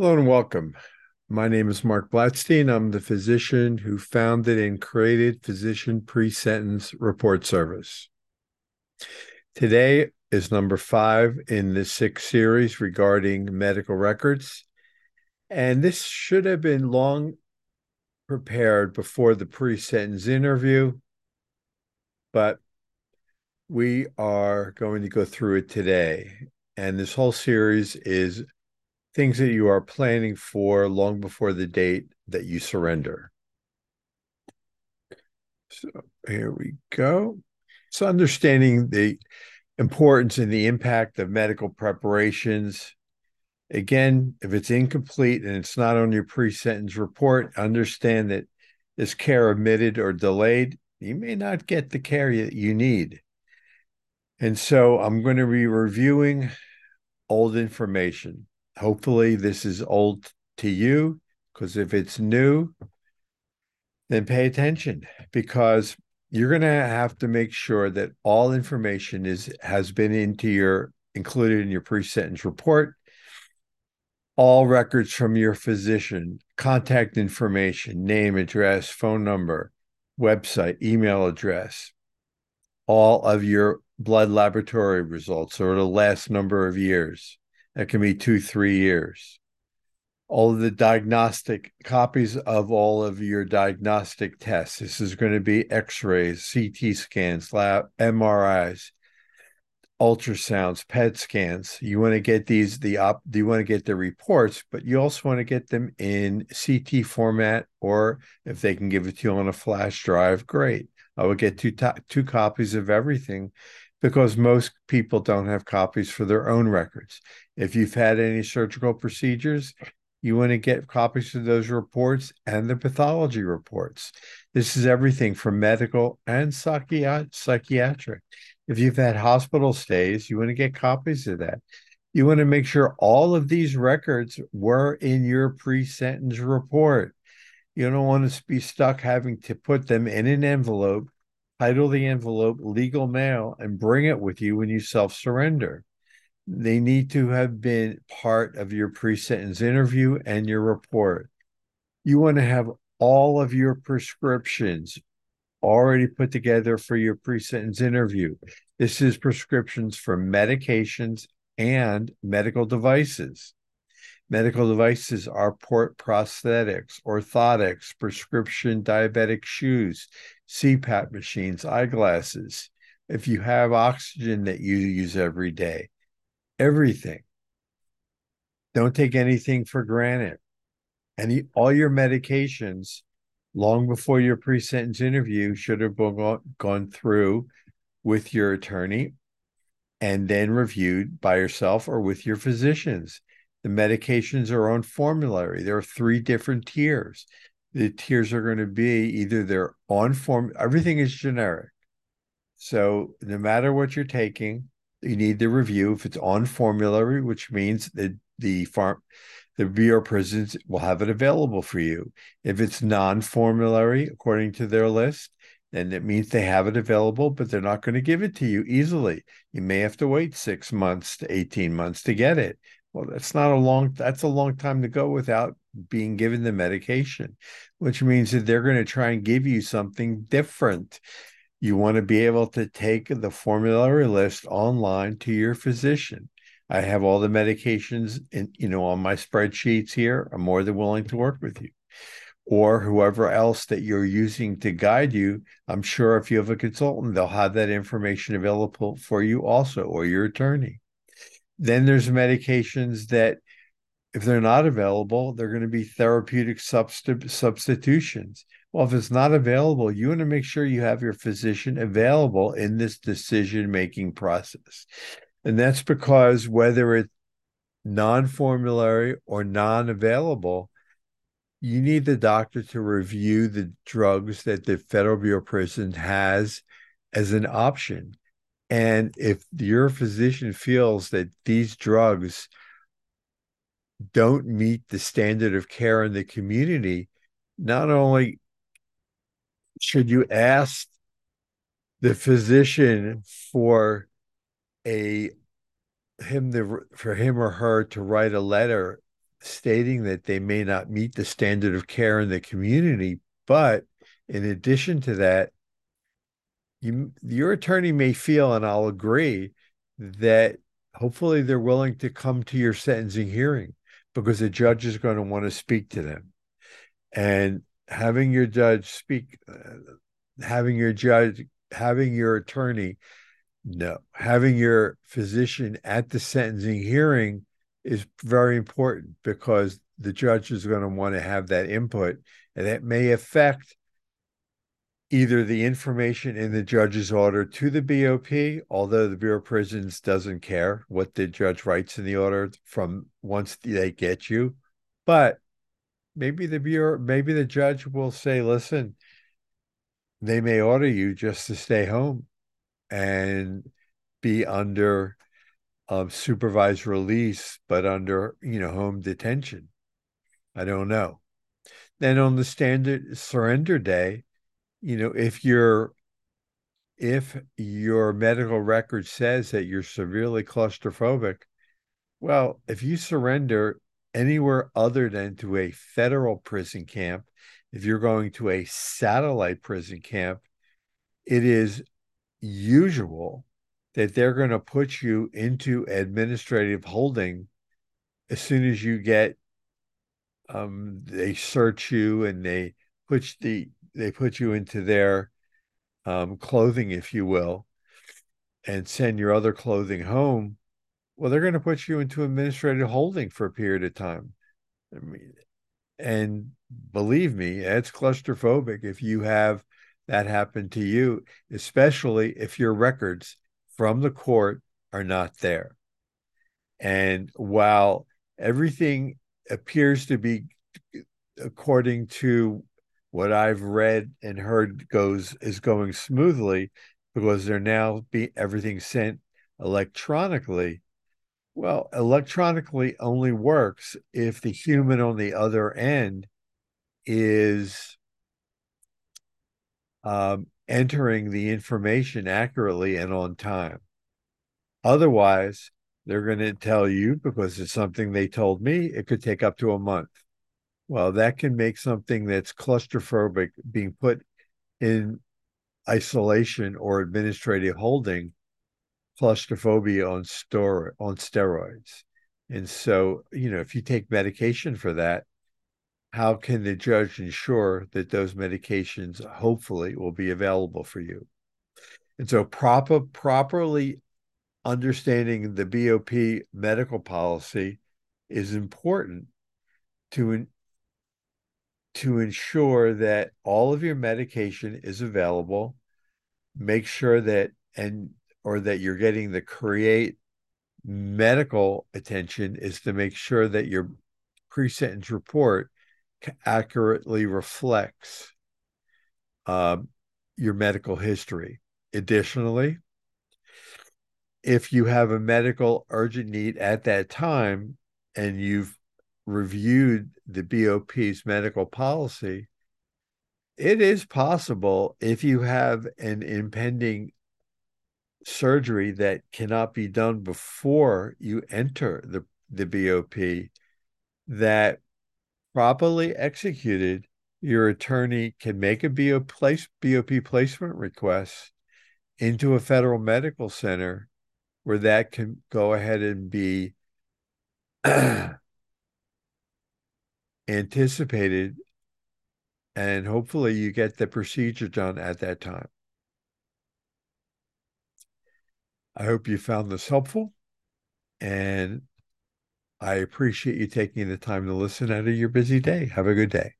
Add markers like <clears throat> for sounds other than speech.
Hello and welcome. My name is Mark Blatstein. I'm the physician who founded and created Physician Pre Sentence Report Service. Today is number five in the six series regarding medical records. And this should have been long prepared before the pre sentence interview, but we are going to go through it today. And this whole series is things that you are planning for long before the date that you surrender. So here we go. So understanding the importance and the impact of medical preparations. Again, if it's incomplete and it's not on your pre-sentence report, understand that is care omitted or delayed, you may not get the care that you need. And so I'm going to be reviewing old information. Hopefully, this is old to you because if it's new, then pay attention because you're going to have to make sure that all information is has been into your included in your pre-sentence report. All records from your physician contact information name address phone number website email address. All of your blood laboratory results over the last number of years that can be two, three years. All of the diagnostic copies of all of your diagnostic tests. This is going to be x rays, CT scans, lab, MRIs, ultrasounds, PET scans. You want to get these, the op, do you want to get the reports, but you also want to get them in CD format, or if they can give it to you on a flash drive, great. I would get two, two copies of everything because most people don't have copies for their own records. If you've had any surgical procedures, you want to get copies of those reports and the pathology reports. This is everything from medical and psychiatric. If you've had hospital stays, you want to get copies of that. You want to make sure all of these records were in your pre sentence report. You don't want to be stuck having to put them in an envelope title the envelope legal mail and bring it with you when you self surrender. They need to have been part of your pre sentence interview and your report. You want to have all of your prescriptions already put together for your pre sentence interview. This is prescriptions for medications and medical devices. Medical devices are port prosthetics, orthotics, prescription diabetic shoes, CPAP machines, eyeglasses. If you have oxygen that you use every day, everything. Don't take anything for granted. And all your medications, long before your pre sentence interview, should have been gone through with your attorney and then reviewed by yourself or with your physicians. The medications are on formulary. There are three different tiers. The tiers are going to be either they're on form, everything is generic. So no matter what you're taking, you need the review. If it's on formulary, which means that the farm, the of Prisons will have it available for you. If it's non-formulary, according to their list, then it means they have it available, but they're not going to give it to you easily. You may have to wait six months to 18 months to get it. Well, that's not a long that's a long time to go without being given the medication, which means that they're going to try and give you something different. You want to be able to take the formulary list online to your physician. I have all the medications in, you know, on my spreadsheets here. I'm more than willing to work with you. Or whoever else that you're using to guide you, I'm sure if you have a consultant, they'll have that information available for you also, or your attorney. Then there's medications that, if they're not available, they're going to be therapeutic subst- substitutions. Well, if it's not available, you want to make sure you have your physician available in this decision making process. And that's because whether it's non formulary or non available, you need the doctor to review the drugs that the Federal Bureau of Prisons has as an option. And if your physician feels that these drugs don't meet the standard of care in the community, not only should you ask the physician for a him the for him or her to write a letter stating that they may not meet the standard of care in the community. But in addition to that, you, your attorney may feel, and I'll agree, that hopefully they're willing to come to your sentencing hearing because the judge is going to want to speak to them. And having your judge speak, uh, having your judge, having your attorney, no, having your physician at the sentencing hearing is very important because the judge is going to want to have that input and that may affect either the information in the judge's order to the BOP, although the Bureau of Prisons doesn't care what the judge writes in the order from once they get you. But maybe the Bureau, maybe the judge will say, listen, they may order you just to stay home and be under um, supervised release, but under, you know, home detention. I don't know. Then on the standard surrender day, you know, if you're if your medical record says that you're severely claustrophobic, well, if you surrender anywhere other than to a federal prison camp, if you're going to a satellite prison camp, it is usual that they're going to put you into administrative holding as soon as you get um, they search you and they put the they put you into their um, clothing, if you will, and send your other clothing home, well, they're going to put you into administrative holding for a period of time. I mean, and believe me, it's claustrophobic if you have that happen to you, especially if your records from the court are not there. And while everything appears to be according to what I've read and heard goes is going smoothly because they're now be everything sent electronically. Well, electronically only works if the human on the other end is um, entering the information accurately and on time. Otherwise, they're going to tell you because it's something they told me, it could take up to a month. Well, that can make something that's claustrophobic being put in isolation or administrative holding claustrophobia on store on steroids. And so, you know, if you take medication for that, how can the judge ensure that those medications hopefully will be available for you? And so proper properly understanding the BOP medical policy is important to to ensure that all of your medication is available make sure that and or that you're getting the create medical attention is to make sure that your pre-sentence report accurately reflects uh, your medical history. Additionally if you have a medical urgent need at that time and you've reviewed the BOP's medical policy, it is possible if you have an impending surgery that cannot be done before you enter the, the BOP, that properly executed, your attorney can make a place, BOP placement request into a federal medical center where that can go ahead and be <clears throat> anticipated and hopefully you get the procedure done at that time. I hope you found this helpful and I appreciate you taking the time to listen out of your busy day. Have a good day.